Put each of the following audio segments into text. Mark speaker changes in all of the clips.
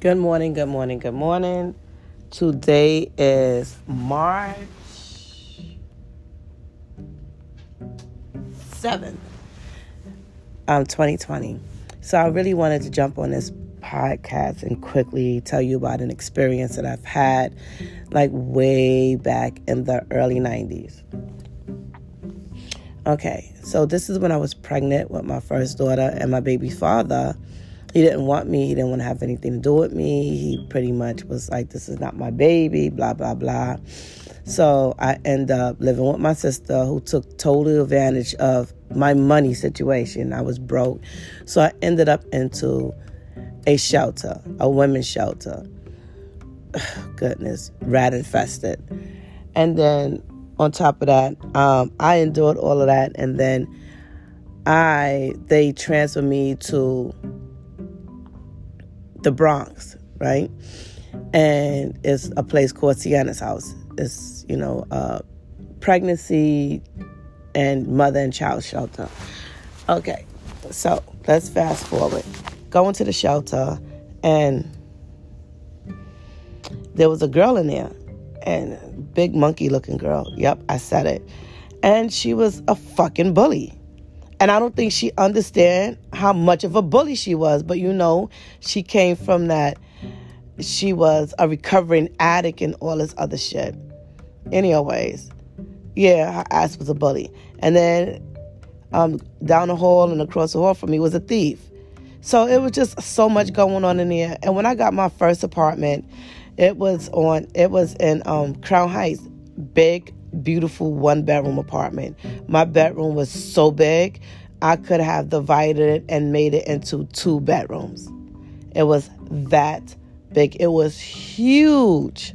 Speaker 1: Good morning, good morning, good morning. Today is March 7th, um, 2020. So I really wanted to jump on this podcast and quickly tell you about an experience that I've had like way back in the early 90s. Okay, so this is when I was pregnant with my first daughter and my baby father he didn't want me. He didn't want to have anything to do with me. He pretty much was like, this is not my baby, blah, blah, blah. So I end up living with my sister who took total advantage of my money situation. I was broke. So I ended up into a shelter, a women's shelter. Goodness, rat infested. And then on top of that, um, I endured all of that. And then I, they transferred me to the Bronx, right? And it's a place called Sienna's house. It's, you know, uh, pregnancy and mother and child shelter. Okay, so let's fast forward. Going to the shelter, and there was a girl in there, and big monkey looking girl. Yep, I said it. And she was a fucking bully. And I don't think she understand how much of a bully she was. But you know, she came from that. She was a recovering addict and all this other shit. Anyways, yeah, her ass was a bully. And then um, down the hall and across the hall from me was a thief. So it was just so much going on in there. And when I got my first apartment, it was on. It was in um, Crown Heights, big beautiful one bedroom apartment. My bedroom was so big, I could have divided it and made it into two bedrooms. It was that big. It was huge.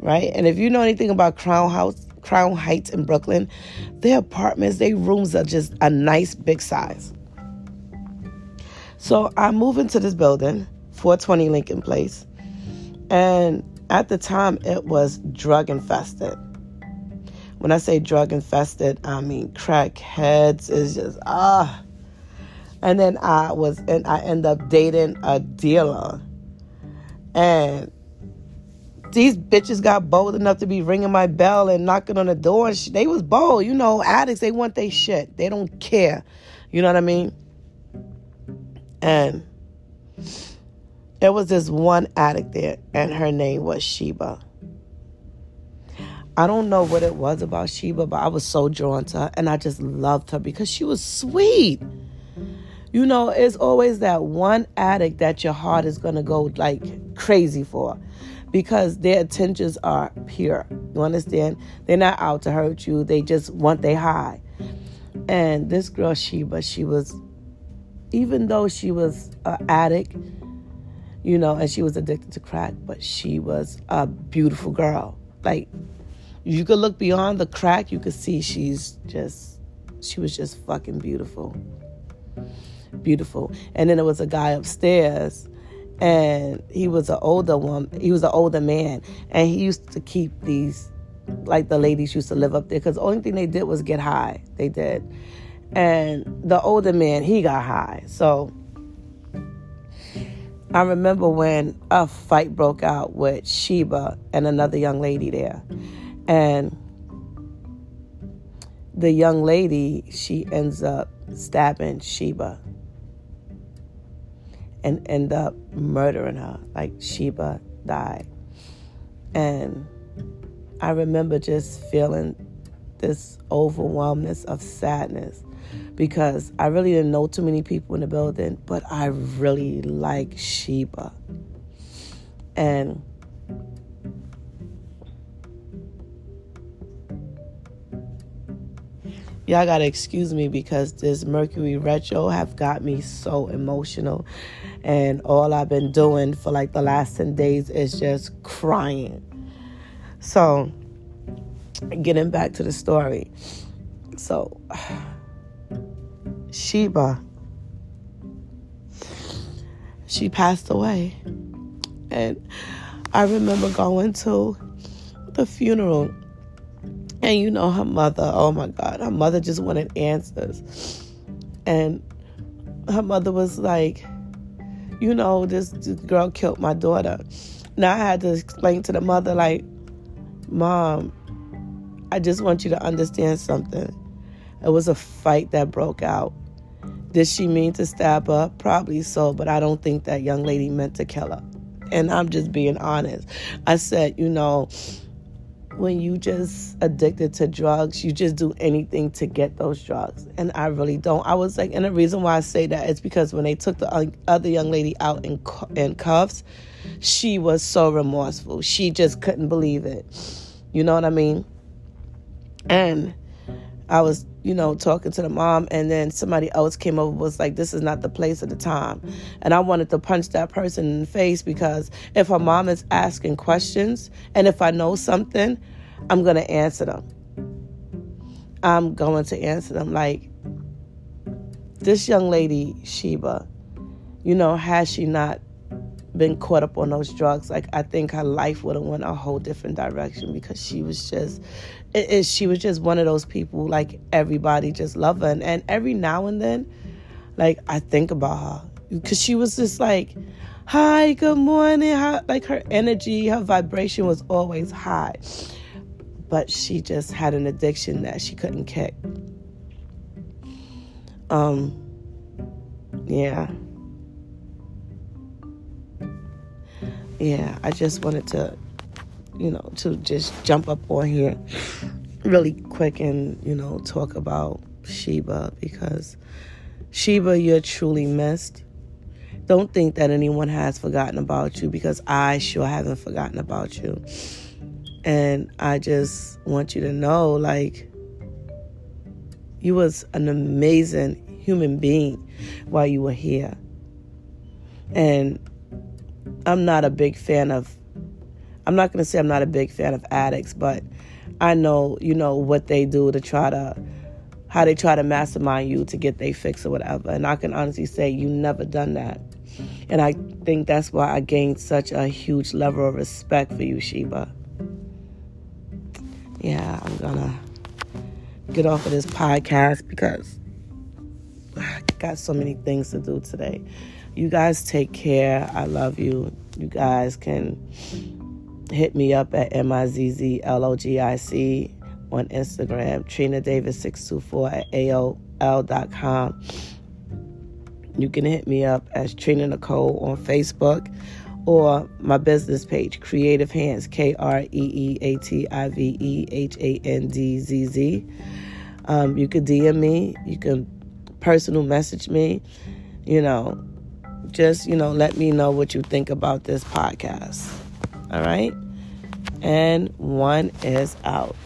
Speaker 1: Right? And if you know anything about Crown House, Crown Heights in Brooklyn, their apartments, their rooms are just a nice big size. So I move into this building, 420 Lincoln Place. And at the time, it was drug infested. When I say drug infested, I mean crackheads is just ah. And then I was and I end up dating a dealer. And these bitches got bold enough to be ringing my bell and knocking on the door. And they was bold, you know. Addicts, they want their shit. They don't care. You know what I mean? And there was this one addict there, and her name was Sheba. I don't know what it was about Sheba, but I was so drawn to her and I just loved her because she was sweet. You know, it's always that one addict that your heart is going to go like crazy for because their intentions are pure. You understand? They're not out to hurt you, they just want their high. And this girl, Sheba, she was, even though she was an addict, you know, and she was addicted to crack, but she was a beautiful girl. Like, you could look beyond the crack, you could see she's just, she was just fucking beautiful. Beautiful. And then there was a guy upstairs, and he was an older one, he was an older man, and he used to keep these, like the ladies used to live up there, because the only thing they did was get high. They did. And the older man, he got high. So, I remember when a fight broke out with Sheba and another young lady there. And the young lady, she ends up stabbing Sheba and end up murdering her. Like Sheba died. And I remember just feeling this overwhelmness of sadness because I really didn't know too many people in the building, but I really like Sheba. And y'all gotta excuse me because this Mercury retro have got me so emotional, and all I've been doing for like the last ten days is just crying. So, getting back to the story, so Sheba, she passed away, and I remember going to the funeral and you know, her mother, oh my God, her mother just wanted answers. And her mother was like, you know, this, this girl killed my daughter. Now I had to explain to the mother, like, Mom, I just want you to understand something. It was a fight that broke out. Did she mean to stab her? Probably so, but I don't think that young lady meant to kill her. And I'm just being honest. I said, you know, when you just addicted to drugs, you just do anything to get those drugs. And I really don't. I was like, and the reason why I say that is because when they took the uh, other young lady out in, in cuffs, she was so remorseful. She just couldn't believe it. You know what I mean? And I was, you know, talking to the mom, and then somebody else came over was like, "This is not the place at the time," and I wanted to punch that person in the face because if her mom is asking questions, and if I know something, I'm gonna answer them. I'm going to answer them like this young lady Sheba. You know, has she not been caught up on those drugs, like I think her life would have went a whole different direction because she was just, it, it, she was just one of those people like everybody just loved her, and, and every now and then, like I think about her because she was just like, hi, good morning, how, like her energy, her vibration was always high, but she just had an addiction that she couldn't kick. Um, yeah. Yeah, I just wanted to, you know, to just jump up on here really quick and, you know, talk about Sheba because Sheba, you're truly missed. Don't think that anyone has forgotten about you because I sure haven't forgotten about you. And I just want you to know like you was an amazing human being while you were here. And I'm not a big fan of I'm not going to say I'm not a big fan of addicts, but I know, you know, what they do to try to how they try to mastermind you to get their fix or whatever. And I can honestly say you never done that. And I think that's why I gained such a huge level of respect for you, Sheba. Yeah, I'm gonna get off of this podcast because I got so many things to do today. You guys take care. I love you. You guys can hit me up at M-I-Z-Z-L-O-G-I-C on Instagram, Trina Davis 624 at AOL.com. You can hit me up as Trina Nicole on Facebook or my business page, Creative Hands, K R E E A T I V E H A N D Z Z. Um, you can DM me, you can personal message me, you know, just, you know, let me know what you think about this podcast. All right? And one is out.